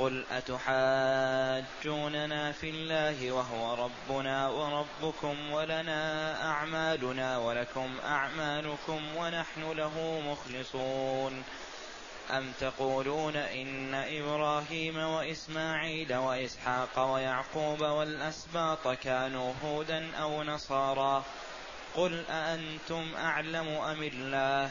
قل أتحاجوننا في الله وهو ربنا وربكم ولنا أعمالنا ولكم أعمالكم ونحن له مخلصون أم تقولون إن إبراهيم وإسماعيل وإسحاق ويعقوب والأسباط كانوا هودا أو نصارى قل أأنتم أعلم أم الله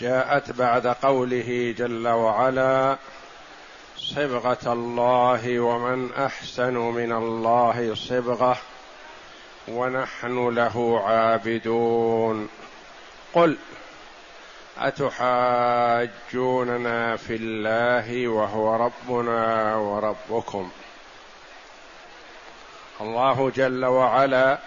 جاءت بعد قوله جل وعلا صبغة الله ومن أحسن من الله صبغة ونحن له عابدون. قل أتحاجوننا في الله وهو ربنا وربكم؟ الله جل وعلا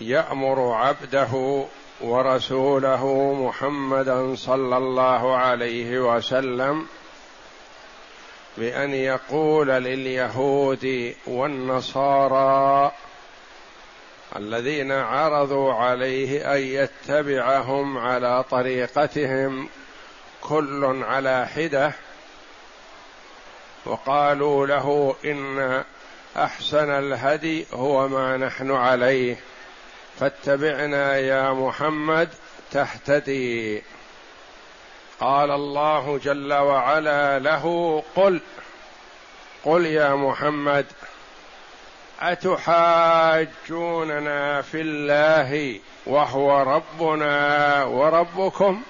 يأمر عبده ورسوله محمدا صلى الله عليه وسلم بأن يقول لليهود والنصارى الذين عرضوا عليه أن يتبعهم على طريقتهم كل على حدة وقالوا له إن أحسن الهدي هو ما نحن عليه. فاتبعنا يا محمد تهتدي قال الله جل وعلا له قل قل يا محمد أتحاجوننا في الله وهو ربنا وربكم؟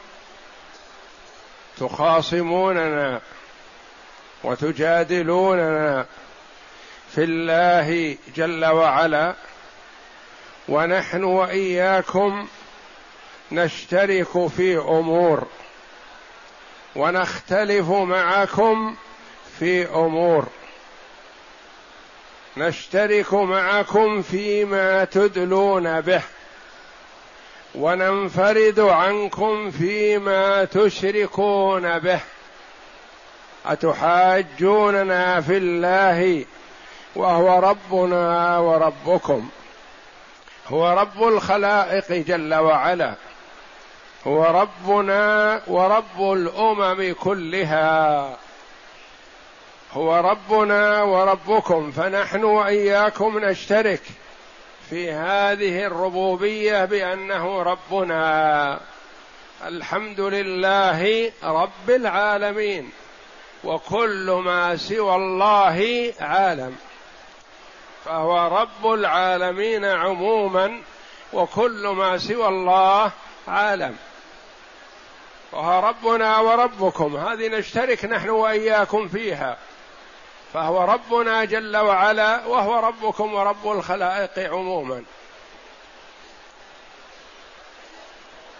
تخاصموننا وتجادلوننا في الله جل وعلا؟ ونحن وإياكم نشترك في أمور ونختلف معكم في أمور. نشترك معكم فيما تدلون به. وننفرد عنكم فيما تشركون به. أتحاجوننا في الله وهو ربنا وربكم. هو رب الخلائق جل وعلا. هو ربنا ورب الأمم كلها. هو ربنا وربكم فنحن وإياكم نشترك في هذه الربوبية بأنه ربنا. الحمد لله رب العالمين وكل ما سوى الله عالم. فهو رب العالمين عموما وكل ما سوى الله عالم. وهو ربنا وربكم هذه نشترك نحن وإياكم فيها. فهو ربنا جل وعلا وهو ربكم ورب الخلائق عموما.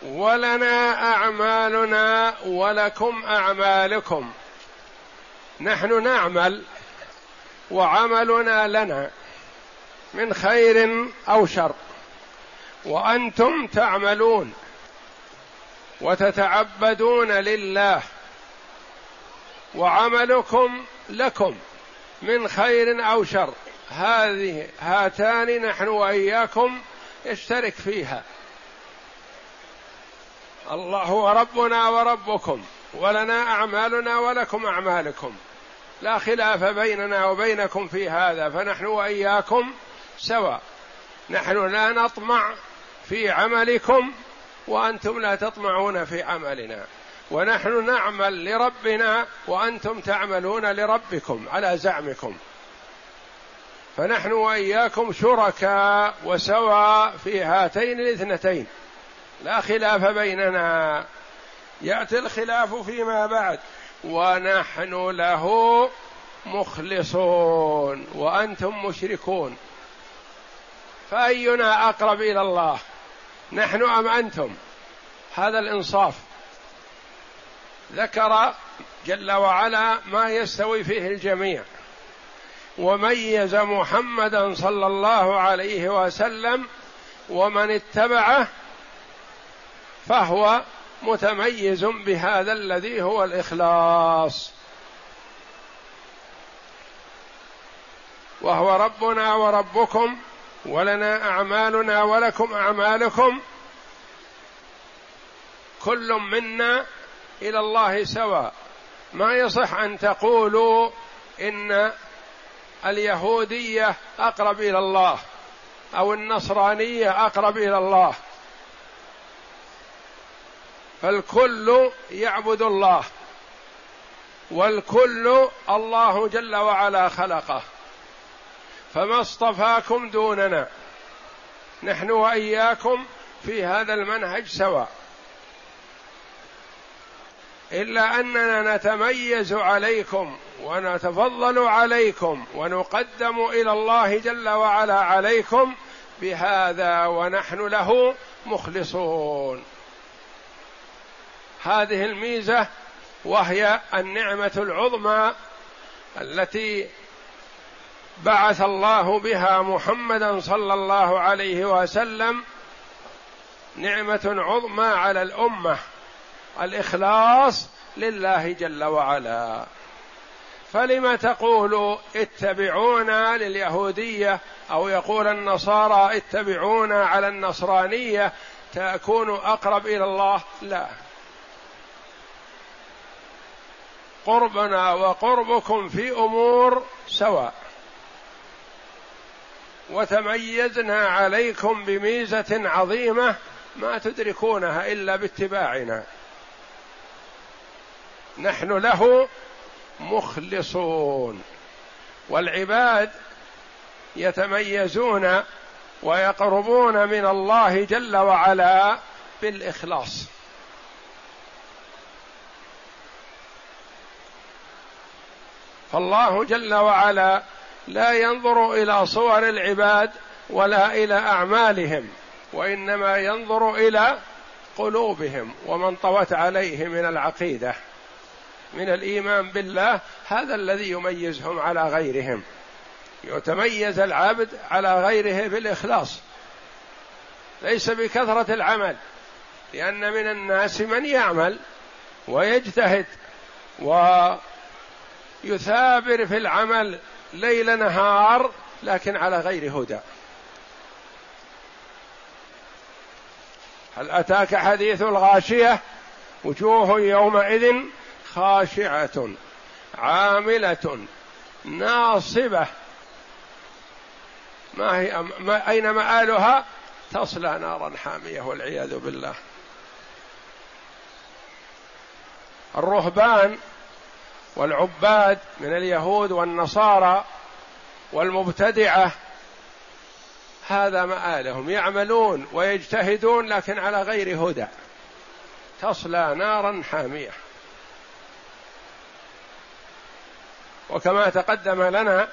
ولنا أعمالنا ولكم أعمالكم. نحن نعمل وعملنا لنا. من خير أو شر. وأنتم تعملون وتتعبدون لله. وعملكم لكم من خير أو شر. هذه هاتان نحن وإياكم يشترك فيها. الله هو ربنا وربكم. ولنا أعمالنا ولكم أعمالكم. لا خلاف بيننا وبينكم في هذا. فنحن وإياكم سواء نحن لا نطمع في عملكم وأنتم لا تطمعون في عملنا. ونحن نعمل لربنا وأنتم تعملون لربكم على زعمكم. فنحن وإياكم شركاء وسواء في هاتين الاثنتين. لا خلاف بيننا. يأتي الخلاف فيما بعد. ونحن له مخلصون وأنتم مشركون. فأينا أقرب إلى الله؟ نحن أم أنتم؟ هذا الإنصاف. ذكر جل وعلا ما يستوي فيه الجميع. وميز محمدا صلى الله عليه وسلم ومن اتبعه فهو متميز بهذا الذي هو الإخلاص. وهو ربنا وربكم ولنا أعمالنا ولكم أعمالكم. كل منا إلى الله سواء. ما يصح أن تقولوا إن اليهودية أقرب إلى الله أو النصرانية أقرب إلى الله. فالكل يعبد الله. والكل الله جل وعلا خلقه. فما اصطفاكم دوننا. نحن وإياكم في هذا المنهج سواء. إلا أننا نتميز عليكم ونتفضل عليكم ونقدم إلى الله جل وعلا عليكم بهذا ونحن له مخلصون. هذه الميزة وهي النعمة العظمى التي بعث الله بها محمدا صلى الله عليه وسلم نعمة عظمى على الأمة الإخلاص لله جل وعلا. فلم تقول اتبعونا لليهودية أو يقول النصارى اتبعونا على النصرانية تكون أقرب إلى الله؟ لا. قربنا وقربكم في أمور سواء. وتميزنا عليكم بميزة عظيمة ما تدركونها إلا باتباعنا. نحن له مخلصون. والعباد يتميزون ويقربون من الله جل وعلا بالإخلاص. فالله جل وعلا لا ينظر إلى صور العباد ولا إلى أعمالهم وإنما ينظر إلى قلوبهم ومن طوت عليه من العقيدة من الإيمان بالله هذا الذي يميزهم على غيرهم. يتميز العبد على غيره بالإخلاص ليس بكثرة العمل لأن من الناس من يعمل ويجتهد ويثابر في العمل ليل نهار لكن على غير هدى. هل أتاك حديث الغاشية؟ وجوه يومئذ خاشعة عاملة ناصبة. ما هي ما أين مآلها؟ تصلى نارا حامية والعياذ بالله. الرهبان والعباد من اليهود والنصارى والمبتدعة هذا مآلهم يعملون ويجتهدون لكن على غير هدى. تصلى نارا حامية. وكما تقدم لنا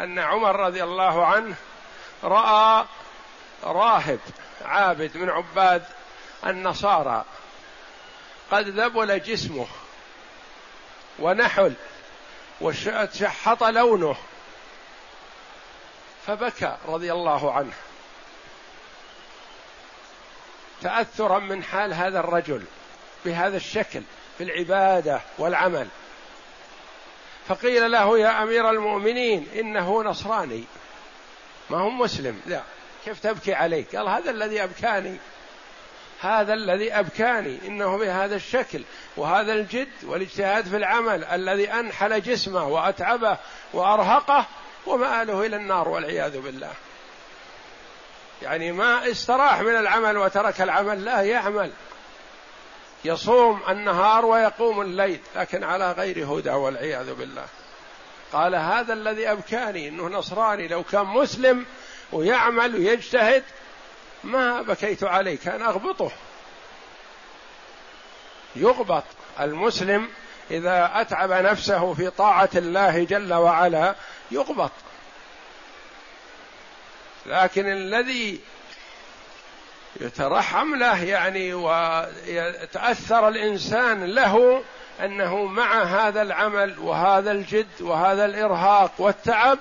أن عمر رضي الله عنه رأى راهب عابد من عباد النصارى. قد ذبل جسمه ونحل وشحط لونه. فبكى رضي الله عنه. تأثرا من حال هذا الرجل بهذا الشكل في العبادة والعمل. فقيل له يا أمير المؤمنين إنه نصراني. ما هو مسلم. لا. كيف تبكي عليه قال هذا الذي أبكاني. هذا الذي أبكاني. إنه بهذا الشكل. وهذا الجد والاجتهاد في العمل الذي أنحل جسمه وأتعبه وأرهقه ومآله إلى النار والعياذ بالله. يعني ما استراح من العمل وترك العمل لا يعمل. يصوم النهار ويقوم الليل لكن على غير هدى والعياذ بالله. قال هذا الذي أبكاني إنه نصراني لو كان مسلم ويعمل ويجتهد ما بكيت عليه كان أغبطه. يغبط المسلم إذا أتعب نفسه في طاعة الله جل وعلا يغبط. لكن الذي يترحم له يعني ويتأثر الإنسان له أنه مع هذا العمل وهذا الجد وهذا الإرهاق والتعب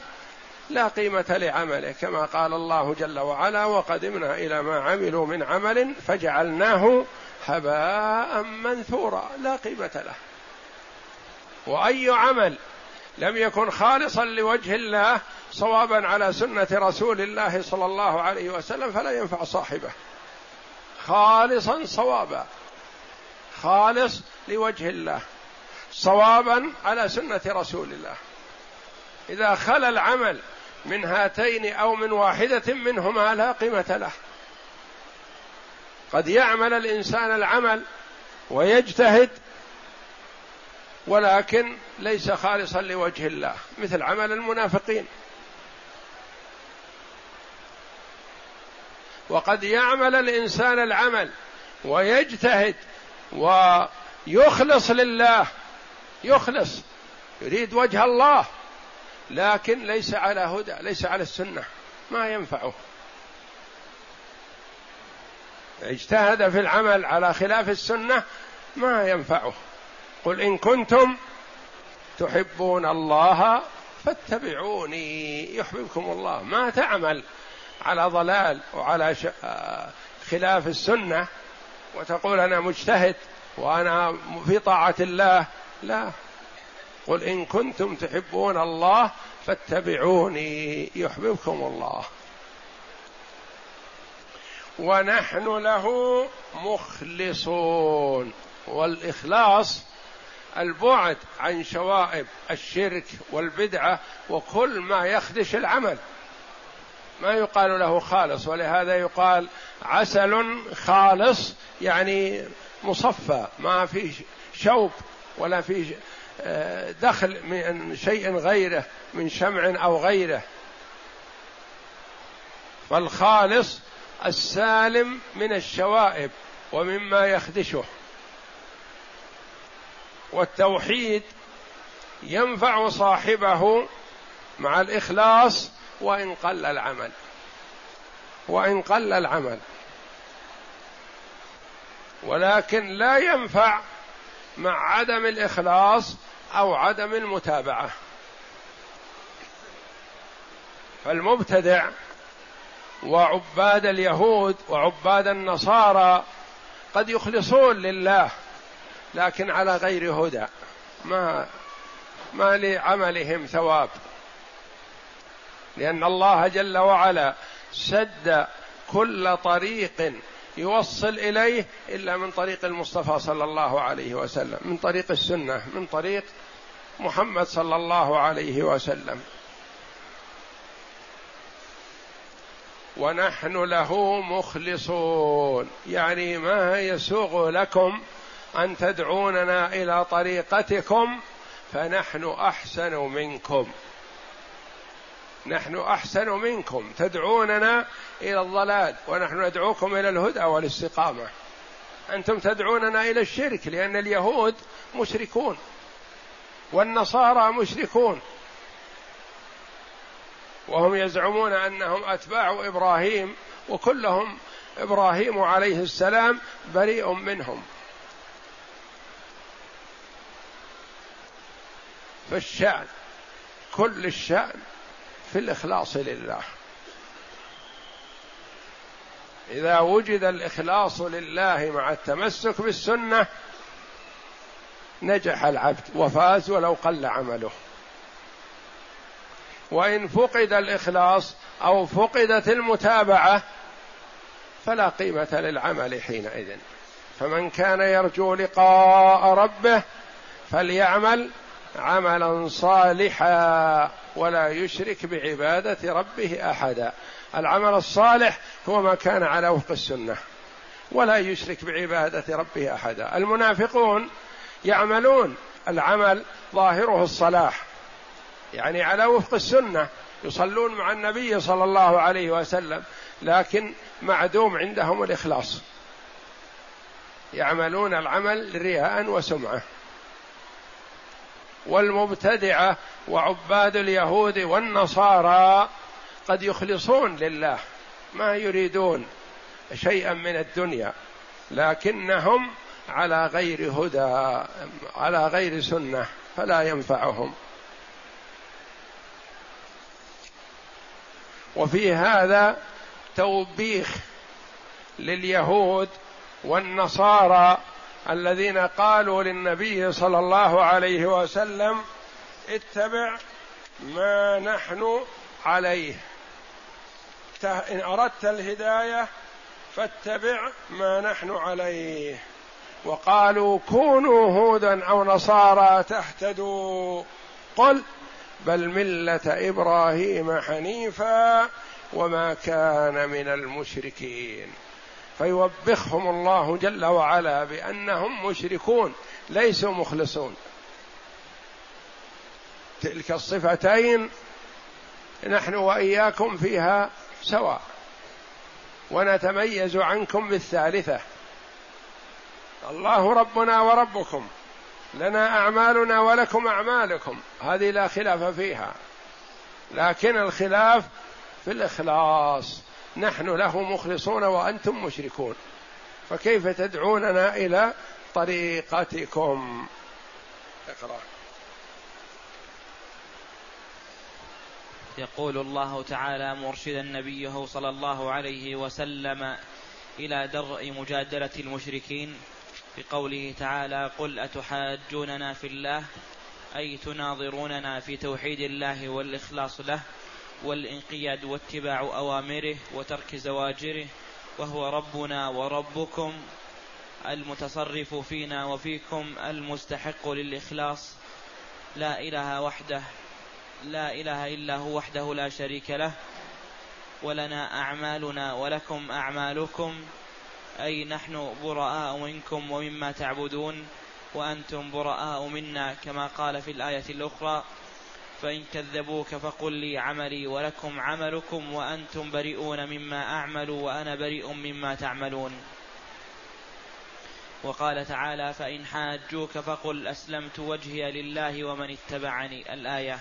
لا قيمة لعمله كما قال الله جل وعلا وقدمنا إلى ما عملوا من عمل فجعلناه هباء منثورا. لا قيمة له. وأي عمل لم يكن خالصا لوجه الله صوابا على سنة رسول الله صلى الله عليه وسلم فلا ينفع صاحبه. خالصا صوابا. خالص لوجه الله. صوابا على سنة رسول الله. إذا خلا العمل من هاتين أو من واحدة منهما لا قيمة له. قد يعمل الإنسان العمل ويجتهد ولكن ليس خالصا لوجه الله مثل عمل المنافقين. وقد يعمل الإنسان العمل ويجتهد ويخلص لله يخلص يريد وجه الله لكن ليس على هدى ليس على السنة ما ينفعه. اجتهد في العمل على خلاف السنة ما ينفعه. قل إن كنتم تحبون الله فاتبعوني يحببكم الله. ما تعمل على ضلال وعلى خلاف السنة وتقول أنا مجتهد وأنا في طاعة الله. لا. قل إن كنتم تحبون الله فاتبعوني يحببكم الله. ونحن له مخلصون. والإخلاص البعد عن شوائب الشرك والبدعة وكل ما يخدش العمل. ما يقال له خالص ولهذا يقال عسل خالص يعني مصفى ما في شوب ولا في آه، دخل من شيء غيره من شمع أو غيره. فالخالص السالم من الشوائب ومما يخدشه. والتوحيد ينفع صاحبه مع الإخلاص وإن قل العمل. وإن قل العمل. ولكن لا ينفع مع عدم الإخلاص أو عدم المتابعة. فالمبتدع وعباد اليهود وعباد النصارى قد يخلصون لله لكن على غير هدى. ما ما لعملهم ثواب. لأن الله جل وعلا سد كل طريق يوصل إليه إلا من طريق المصطفى صلى الله عليه وسلم من طريق السنة من طريق محمد صلى الله عليه وسلم. ونحن له مخلصون. يعني ما يسوغ لكم أن تدعوننا إلى طريقتكم فنحن أحسن منكم. نحن أحسن منكم. تدعوننا إلى الضلال ونحن ندعوكم إلى الهدى والاستقامة. أنتم تدعوننا إلى الشرك لأن اليهود مشركون والنصارى مشركون. وهم يزعمون أنهم أتباع إبراهيم وكلهم إبراهيم عليه السلام بريء منهم. فالشأن كل الشأن في الإخلاص لله. إذا وجد الإخلاص لله مع التمسك بالسنة نجح العبد وفاز ولو قل عمله. وإن فقد الإخلاص أو فقدت المتابعة فلا قيمة للعمل حينئذ. فمن كان يرجو لقاء ربه فليعمل عملا صالحا ولا يشرك بعبادة ربه أحدا. العمل الصالح هو ما كان على وفق السنة ولا يشرك بعبادة ربه أحدا. المنافقون يعملون العمل ظاهره الصلاح يعني على وفق السنة. يصلون مع النبي صلى الله عليه وسلم لكن معدوم عندهم الإخلاص. يعملون العمل رياء وسمعة. والمبتدعة وعباد اليهود والنصارى قد يخلصون لله ما يريدون شيئا من الدنيا لكنهم على غير هدى على غير سنة فلا ينفعهم. وفي هذا توبيخ لليهود والنصارى الذين قالوا للنبي صلى الله عليه وسلم اتبع ما نحن عليه. إن أردت الهداية فاتبع ما نحن عليه. وقالوا كونوا هودا أو نصارى تهتدوا. قل بل ملة إبراهيم حنيفا وما كان من المشركين. فيوبخهم الله جل وعلا بأنهم مشركون ليسوا مخلصون. تلك الصفتين نحن وإياكم فيها سواء. ونتميز عنكم بالثالثة. الله ربنا وربكم. لنا أعمالنا ولكم أعمالكم. هذه لا خلاف فيها. لكن الخلاف في الإخلاص. نحن له مخلصون وأنتم مشركون. فكيف تدعوننا إلى طريقتكم؟ اقرأ. يقول الله تعالى مرشدا نبيه صلى الله عليه وسلم إلى درء مجادلة المشركين بقوله تعالى قل أتحاجوننا في الله أي تناظروننا في توحيد الله والإخلاص له؟ والانقياد واتباع أوامره وترك زواجره وهو ربنا وربكم المتصرف فينا وفيكم المستحق للإخلاص. لا إله وحده لا إله إلا هو وحده لا شريك له. ولنا أعمالنا ولكم أعمالكم. أي نحن براء منكم ومما تعبدون وأنتم براء منا كما قال في الآية الأخرى فإن كذبوك فقل لي عملي ولكم عملكم وأنتم بريئون مما أعمل وأنا بريء مما تعملون. وقال تعالى فإن حاجوك فقل أسلمت وجهي لله ومن اتبعني. الآية.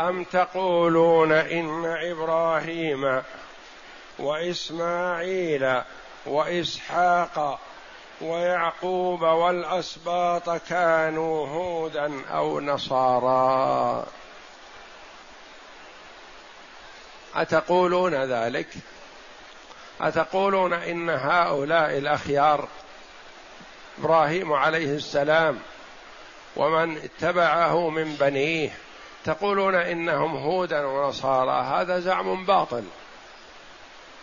أم تقولون إن إبراهيم وإسماعيل وإسحاق ويعقوب والأسباط كانوا هودا أو نصارى أتقولون ذلك؟ أتقولون إن هؤلاء الأخيار إبراهيم عليه السلام ومن اتبعه من بنيه تقولون إنهم هودا ونصارى هذا زعم باطل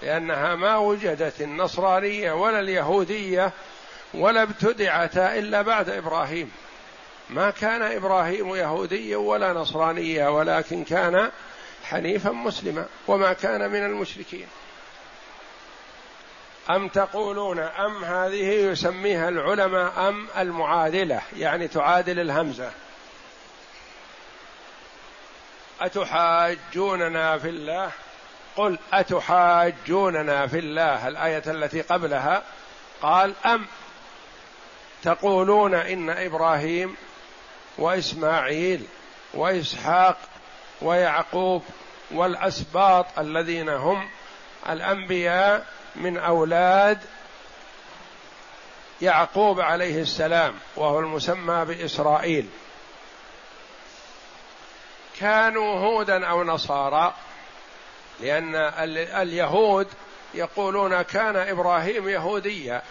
لأنها ما وجدت النصرانية ولا اليهودية ولا ابتدعتا إلا بعد إبراهيم. ما كان إبراهيم يهوديا ولا نصرانيا ولكن كان حنيفا مسلما وما كان من المشركين. أم تقولون أم هذه يسميها العلماء أم المعادلة؟ يعني تعادل الهمزة. أتحاجوننا في الله؟ قل أتحاجوننا في الله الآية التي قبلها قال أم. تقولون إن إبراهيم وإسماعيل وإسحاق ويعقوب والأسباط الذين هم الأنبياء من أولاد يعقوب عليه السلام وهو المسمى بإسرائيل. كانوا هودا أو نصارى لأن اليهود يقولون كان إبراهيم يهوديا.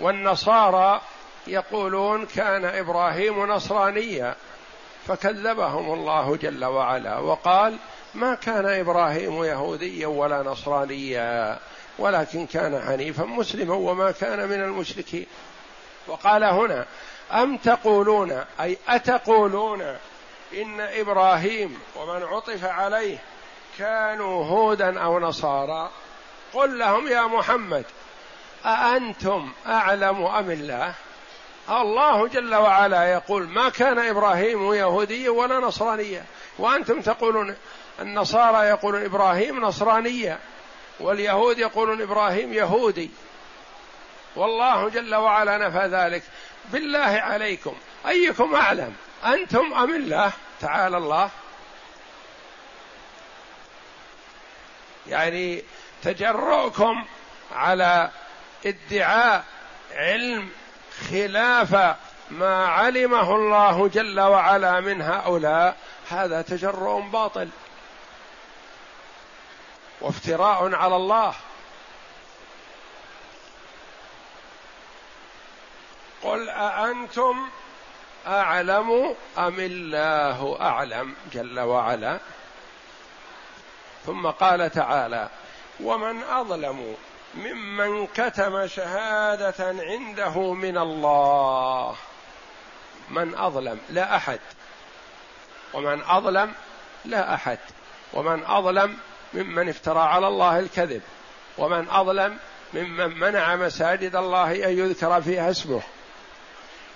والنصارى يقولون كان إبراهيم نصرانيا فكذبهم الله جل وعلا وقال ما كان إبراهيم يهوديا ولا نصرانيا ولكن كان حنيفا مسلما وما كان من المشركين. وقال هنا أم تقولون أي أتقولون إن إبراهيم ومن عطف عليه كانوا هودا أو نصارى؟ قل لهم يا محمد أأنتم أعلم أم الله؟ الله جل وعلا يقول ما كان إبراهيم يهوديا ولا نصرانيا وأنتم تقولون النصارى يقولون إبراهيم نصرانيا واليهود يقولون إبراهيم يهودي. والله جل وعلا نفى ذلك. بالله عليكم أيكم أعلم؟ أنتم أم الله؟ تعالى الله. يعني تجرؤكم على ادعاء علم خلاف ما علمه الله جل وعلا من هؤلاء هذا تجرؤ باطل. وافتراء على الله. قل أأنتم أعلم أم الله أعلم جل وعلا؟ ثم قال تعالى ومن أظلم ممن كتم شهادة عنده من الله. من أظلم لا أحد. ومن أظلم لا أحد. ومن أظلم ممن افترى على الله الكذب. ومن أظلم ممن منع مساجد الله أن يذكر فيها اسمه.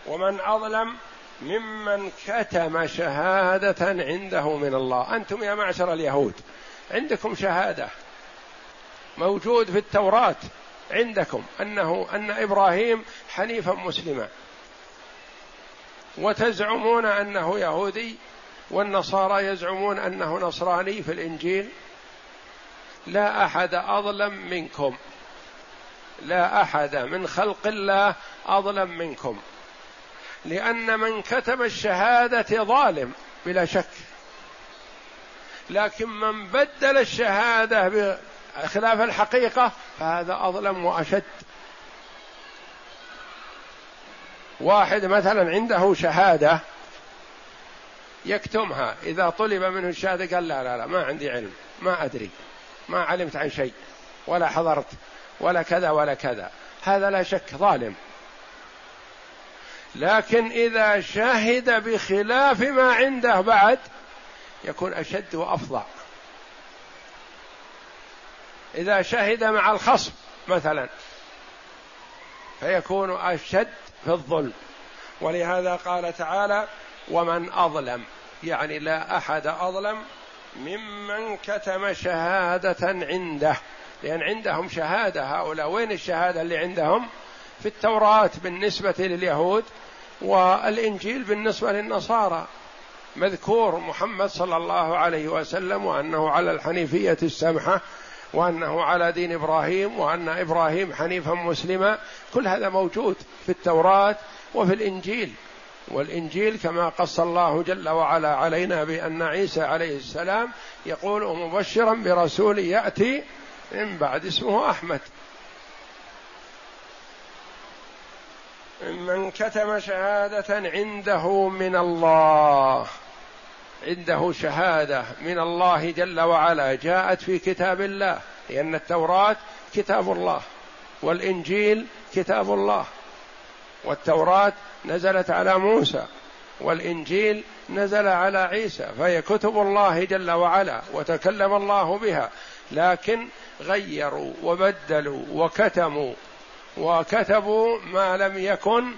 ومن أظلم ممن كتم شهادة عنده من الله. أنتم يا معشر اليهود عندكم شهادة. موجود في التوراة عندكم أنه أن إبراهيم حنيفا مسلما. وتزعمون أنه يهودي والنصارى يزعمون أنه نصراني في الإنجيل. لا أحد أظلم منكم. لا أحد من خلق الله أظلم منكم. لأن من كتب الشهادة ظالم بلا شك. لكن من بدل الشهادة بخلاف الحقيقة فهذا أظلم وأشد. واحد مثلا عنده شهادة يكتمها إذا طلب منه الشهادة قال لا لا لا ما عندي علم ما أدري ما علمت عن شيء ولا حضرت ولا كذا ولا كذا. هذا لا شك ظالم. لكن إذا شهد بخلاف ما عنده بعد يكون أشد وأفظع إذا شهد مع الخصم مثلا فيكون أشد في الظلم. ولهذا قال تعالى ومن أظلم يعني لا أحد أظلم ممن كتم شهادة عنده. لأن عندهم شهادة هؤلاء. وين الشهادة اللي عندهم؟ في التوراة بالنسبة لليهود والإنجيل بالنسبة للنصارى. مذكور محمد صلى الله عليه وسلم وأنه على الحنيفية السمحة وأنه على دين إبراهيم وأن إبراهيم حنيفا مسلما. كل هذا موجود في التوراة وفي الإنجيل. والإنجيل كما قص الله جل وعلا علينا بأن عيسى عليه السلام يقول مبشرا برسول يأتي من بعد اسمه أحمد. من كتم شهادة عنده من الله. عنده شهادة من الله جل وعلا جاءت في كتاب الله لأن التوراة كتاب الله والإنجيل كتاب الله والتوراة نزلت على موسى والإنجيل نزل على عيسى فهي كتب الله جل وعلا وتكلم الله بها لكن غيروا وبدلوا وكتموا وكتبوا ما لم يكن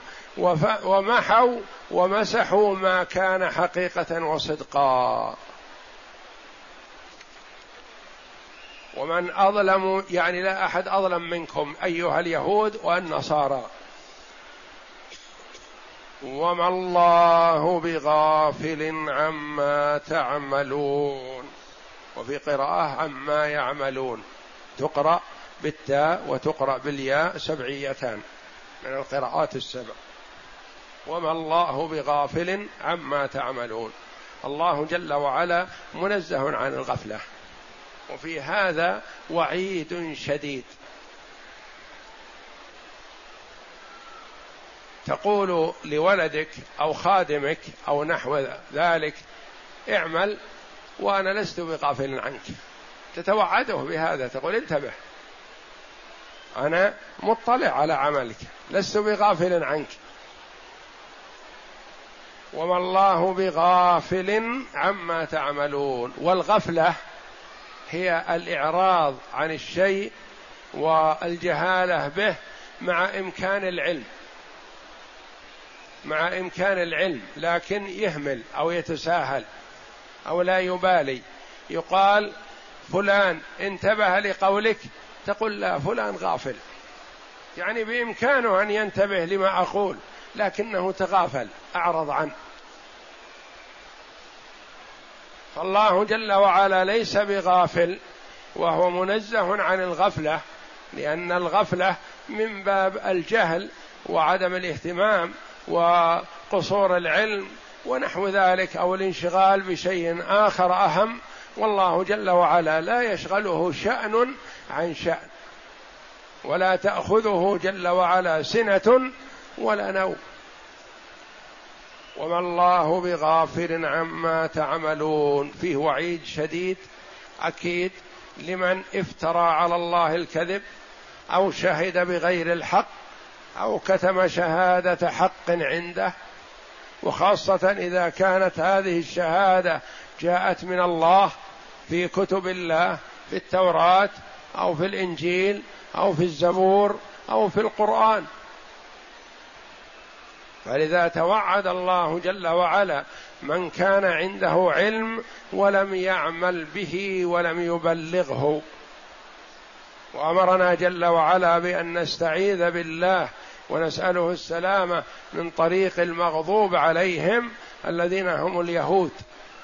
ومحوا ومسحوا ما كان حقيقة وصدقا. ومن أظلم يعني لا أحد أظلم منكم أيها اليهود والنصارى. وما الله بغافل عما تعملون. وفي قراءة عما يعملون. تقرأ بالتاء وتقرأ بالياء سبعيتان. من القراءات السبع. وما الله بغافل عما تعملون. الله جل وعلا منزه عن الغفلة. وفي هذا وعيد شديد. تقول لولدك أو خادمك أو نحو ذلك اعمل وأنا لست بغافل عنك. تتوعده بهذا تقول انتبه. أنا مطلع على عملك لست بغافل عنك. وما الله بغافل عما تعملون. والغفلة هي الإعراض عن الشيء والجهالة به مع إمكان العلم. مع إمكان العلم لكن يهمل أو يتساهل أو لا يبالي. يقال فلان انتبه لقولك تقول لا فلان غافل. يعني بإمكانه أن ينتبه لما أقول. لكنه تغافل أعرض عنه. فالله جل وعلا ليس بغافل وهو منزه عن الغفلة لأن الغفلة من باب الجهل وعدم الاهتمام وقصور العلم ونحو ذلك أو الانشغال بشيء آخر أهم. والله جل وعلا لا يشغله شأن عن شأن ولا تأخذه جل وعلا سنة ولا نوم. وما الله بغافل عما تعملون. فيه وعيد شديد أكيد لمن افترى على الله الكذب أو شهد بغير الحق أو كتم شهادة حق عنده. وخاصة إذا كانت هذه الشهادة جاءت من الله في كتب الله في التوراة أو في الإنجيل أو في الزبور أو في القرآن. فلذا توعد الله جل وعلا من كان عنده علم ولم يعمل به ولم يبلغه. وأمرنا جل وعلا بأن نستعيذ بالله ونسأله السلامه من طريق المغضوب عليهم الذين هم اليهود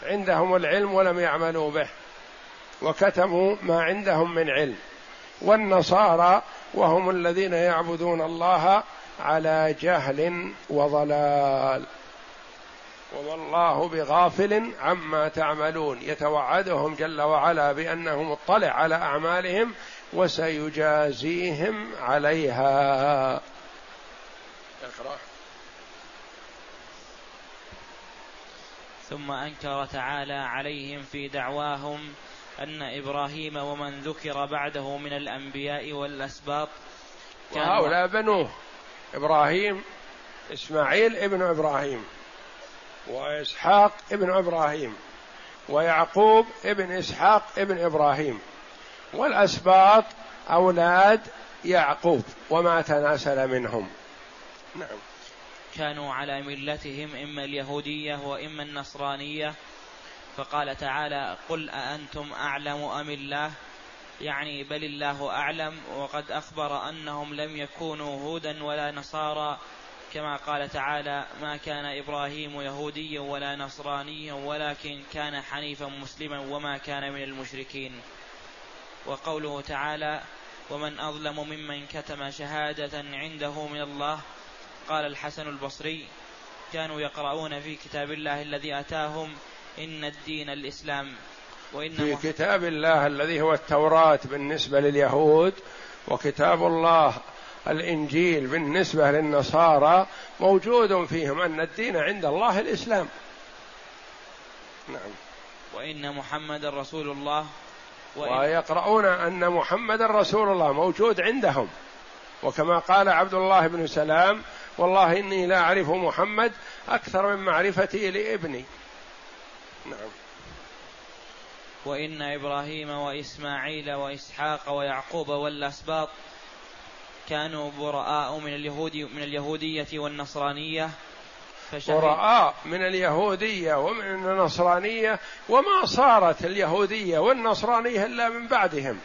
عندهم العلم ولم يعملوا به وكتموا ما عندهم من علم والنصارى وهم الذين يعبدون الله على جهل وضلال. وما الله بغافل عما تعملون. يتوعدهم جل وعلا بانه مطلع على اعمالهم وسيجازيهم عليها. اقرأ. ثم انكر تعالى عليهم في دعواهم ان إبراهيم ومن ذكر بعده من الانبياء والاسباط وهؤلاء بنوه. إبراهيم إسماعيل ابن إبراهيم وإسحاق ابن إبراهيم ويعقوب ابن إسحاق ابن إبراهيم والأسباط أولاد يعقوب وما تناسل منهم. نعم. كانوا على ملتهم إما اليهودية وإما النصرانية. فقال تعالى قل أأنتم أعلم أم الله؟ يعني بل الله أعلم وقد أخبر أنهم لم يكونوا هودا ولا نصارى كما قال تعالى ما كان إبراهيم يهوديا ولا نصرانيا ولكن كان حنيفا مسلما وما كان من المشركين. وقوله تعالى ومن أظلم ممن كتم شهادة عنده من الله. قال الحسن البصري كانوا يقرؤون في كتاب الله الذي أتاهم إن الدين الإسلام. وإن في كتاب الله الذي هو التوراة بالنسبة لليهود وكتاب الله الإنجيل بالنسبة للنصارى موجود فيهم أن الدين عند الله الإسلام. نعم. وإن محمد رسول الله ويقرؤون أن محمد رسول الله موجود عندهم. وكما قال عبد الله بن سلام والله إني لا أعرف محمد أكثر من معرفتي لابني. نعم. وإن إبراهيم وإسماعيل وإسحاق ويعقوب والأسباط كانوا براء من اليهود من اليهودية والنصرانية. براء من اليهودية ومن النصرانية وما صارت اليهودية والنصرانية إلا من بعدهم.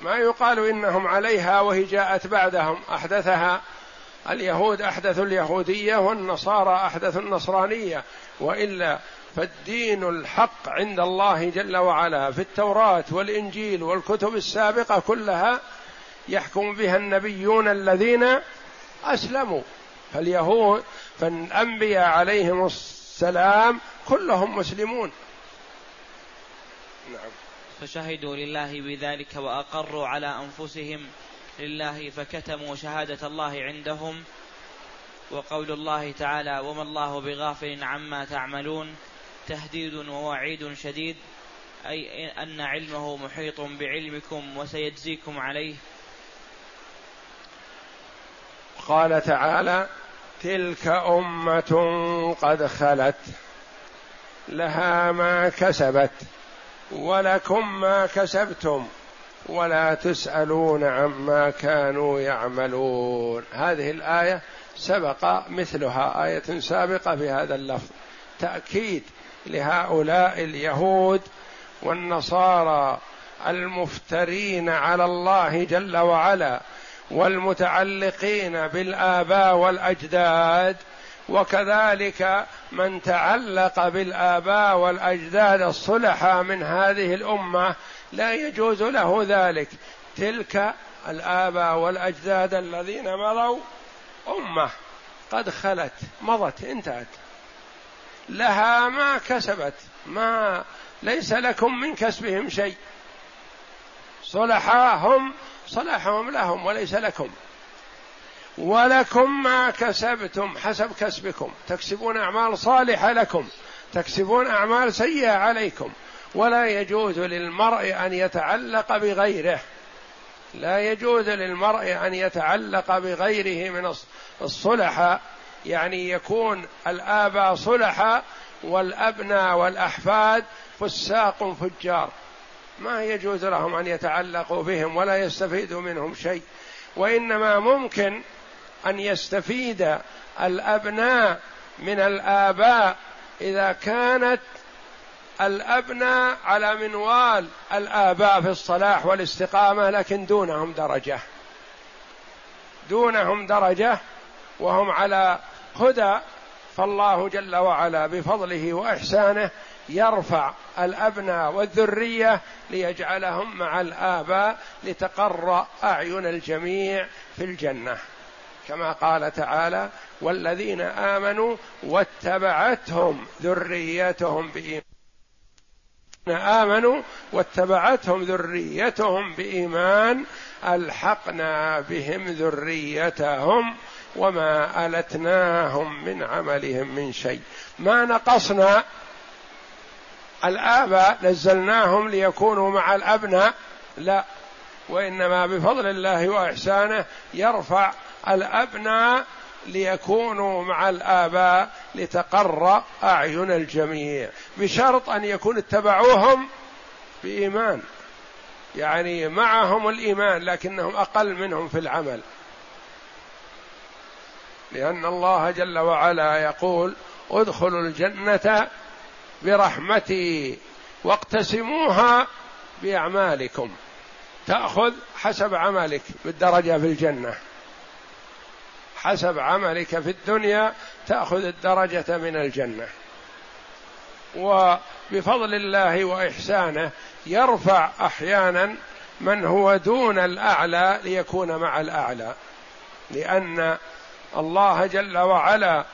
ما يقال إنهم عليها وهي جاءت بعدهم. أحدثها اليهود أحدثوا اليهودية والنصارى أحدثوا النصرانية. وإلا فالدين الحق عند الله جل وعلا في التوراة والإنجيل والكتب السابقة كلها يحكم بها النبيون الذين أسلموا. فاليهود فالأنبياء عليهم السلام كلهم مسلمون. نعم. فشهدوا لله بذلك وأقروا على أنفسهم لله فكتموا شهادة الله عندهم. وقول الله تعالى وما الله بغافل عما تعملون تهديد ووعيد شديد أي أن علمه محيط بعلمكم وسيجزيكم عليه. قال تعالى تلك أمة قد خلت لها ما كسبت ولكم ما كسبتم ولا تسألون عما كانوا يعملون. هذه الآية سبق مثلها آية سابقة في هذا اللفظ. تأكيد لهؤلاء اليهود والنصارى المفترين على الله جل وعلا والمتعلقين بالآباء والأجداد وكذلك من تعلق بالآباء والأجداد الصلحاء من هذه الأمة لا يجوز له ذلك. تلك الآباء والأجداد الذين مضوا أمة قد خلت مضت انتهت. لها ما كسبت ما ليس لكم من كسبهم شيء. صلحاهم صلحهم لهم وليس لكم. ولكم ما كسبتم حسب كسبكم. تكسبون أعمال صالحة لكم تكسبون أعمال سيئة عليكم. ولا يجوز للمرء أن يتعلق بغيره. لا يجوز للمرء أن يتعلق بغيره من الصلحاء يعني يكون الآباء صلحاء والأبناء والأحفاد فساق فجار. ما يجوز لهم أن يتعلقوا بهم ولا يستفيدوا منهم شيء. وإنما ممكن أن يستفيد الأبناء من الآباء إذا كانت الأبناء على منوال الآباء في الصلاح والاستقامة لكن دونهم درجة. دونهم درجة وهم على هدى فالله جل وعلا بفضله وإحسانه يرفع الأبناء والذرية ليجعلهم مع الآباء لتقر أعين الجميع في الجنة. كما قال تعالى والذين آمنوا واتبعتهم ذريتهم بإيمان. آمنوا واتبعتهم ذريتهم بإيمان ألحقنا بهم ذريتهم وما ألتناهم من عملهم من شيء. ما نقصنا الآباء نزلناهم ليكونوا مع الأبناء لا. وإنما بفضل الله وإحسانه يرفع الأبناء ليكونوا مع الآباء لتقر أعين الجميع بشرط أن يكون اتبعوهم بإيمان. يعني معهم الإيمان لكنهم أقل منهم في العمل. لأن الله جل وعلا يقول ادخلوا الجنة برحمتي واقتسموها بأعمالكم. تأخذ حسب عملك بالدرجة في الجنة. حسب عملك في الدنيا تأخذ الدرجة من الجنة. وبفضل الله وإحسانه يرفع أحيانا من هو دون الأعلى ليكون مع الأعلى. لأن الله جل وعلا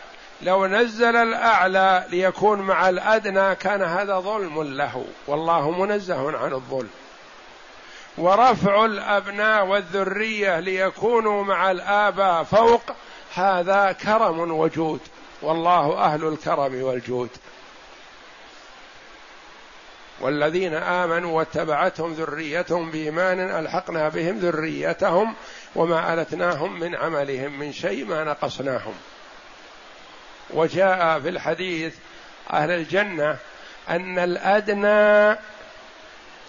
لو نزل الأعلى ليكون مع الأدنى كان هذا ظلم له. والله منزه عن الظلم. ورفع الأبناء والذرية ليكونوا مع الاباء فوق هذا كرم وجود. والله أهل الكرم والجود. والذين آمنوا واتبعتهم ذريتهم بإيمان ألحقنا بهم ذريتهم وما ألتناهم من عملهم من شيء ما نقصناهم. وجاء في الحديث أهل الجنة أن الأدنى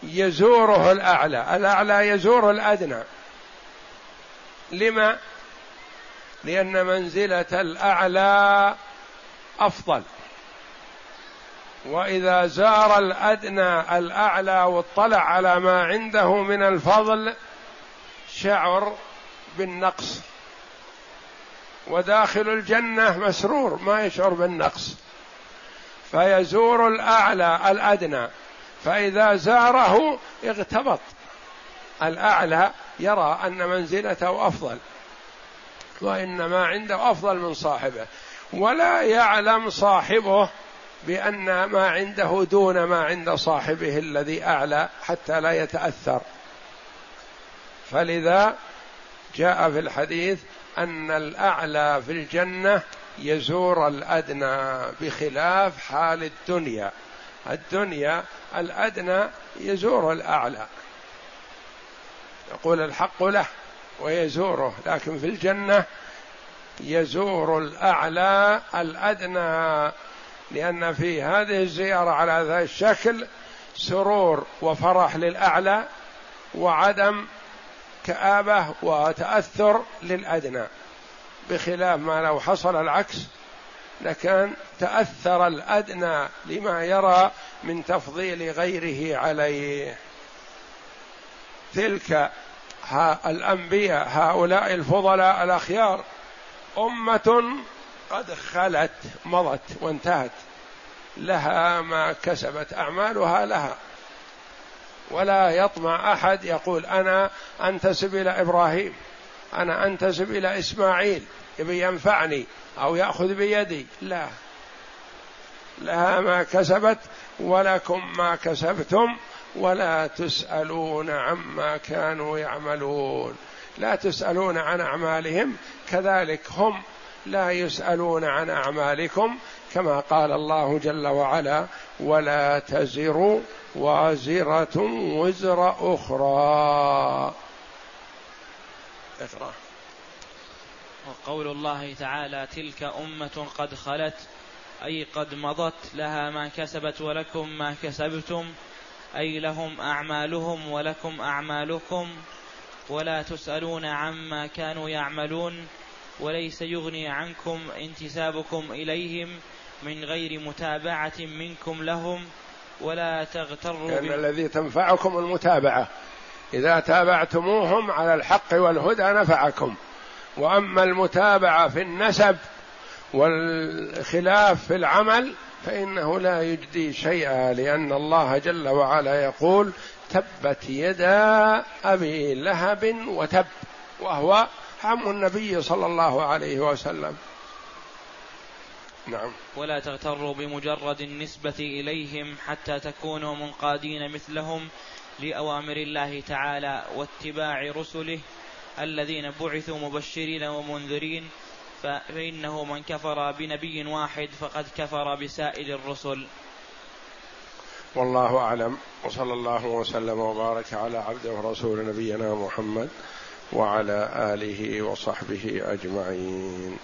يزوره الأعلى الأعلى يزور الأدنى. لما؟ لأن منزلة الأعلى أفضل. وإذا زار الأدنى الأعلى واطلع على ما عنده من الفضل شعر بالنقص. وداخل الجنة مسرور ما يشعر بالنقص. فيزور الأعلى الأدنى. فإذا زاره اغتبط. الأعلى يرى أن منزلته أفضل. وان ما عنده أفضل من صاحبه. ولا يعلم صاحبه بأن ما عنده دون ما عند صاحبه الذي أعلى حتى لا يتأثر. فلذا جاء في الحديث أن الأعلى في الجنة يزور الأدنى بخلاف حال الدنيا. الدنيا الأدنى يزور الأعلى. يقول الحق له ويزوره لكن في الجنة يزور الأعلى الأدنى لأن في هذه الزيارة على هذا الشكل سرور وفرح للأعلى وعدم كآبة وتأثر للأدنى. بخلاف ما لو حصل العكس لكان تأثر الأدنى لما يرى من تفضيل غيره عليه. تلك الأنبياء هؤلاء الفضلاء الأخيار أمة قد خلت مضت وانتهت. لها ما كسبت أعمالها لها. ولا يطمع أحد يقول أنا أنتسب إلى إبراهيم أنا أنتسب إلى إسماعيل يبي ينفعني أو يأخذ بيدي. لا. لها ما كسبت ولكم ما كسبتم ولا تسألون عما كانوا يعملون. لا تسألون عن أعمالهم كذلك هم لا يسألون عن أعمالكم كما قال الله جل وعلا ولا تزر وازرة وزر أخرى. اقرأ. وقول الله تعالى تلك أمة قد خلت أي قد مضت لها ما كسبت ولكم ما كسبتم أي لهم أعمالهم ولكم أعمالكم ولا تسألون عما كانوا يعملون وليس يغني عنكم انتسابكم إليهم من غير متابعة منكم لهم ولا تغتروا لأن الذي تنفعكم المتابعة. إذا تابعتموهم على الحق والهدى نفعكم. وأما المتابعة في النسب والخلاف في العمل فإنه لا يجدي شيئا لأن الله جل وعلا يقول تبت يدا أبي لهب وتب وهو عم النبي صلى الله عليه وسلم. نعم. ولا تغتروا بمجرد النسبة إليهم حتى تكونوا منقادين مثلهم لأوامر الله تعالى واتباع رسله الذين بعثوا مبشرين ومنذرين فإنه من كفر بنبي واحد فقد كفر بسائر الرسل. والله أعلم وصلى الله وسلم وبارك على عبده ورسول نبينا محمد وعلى آله وصحبه أجمعين.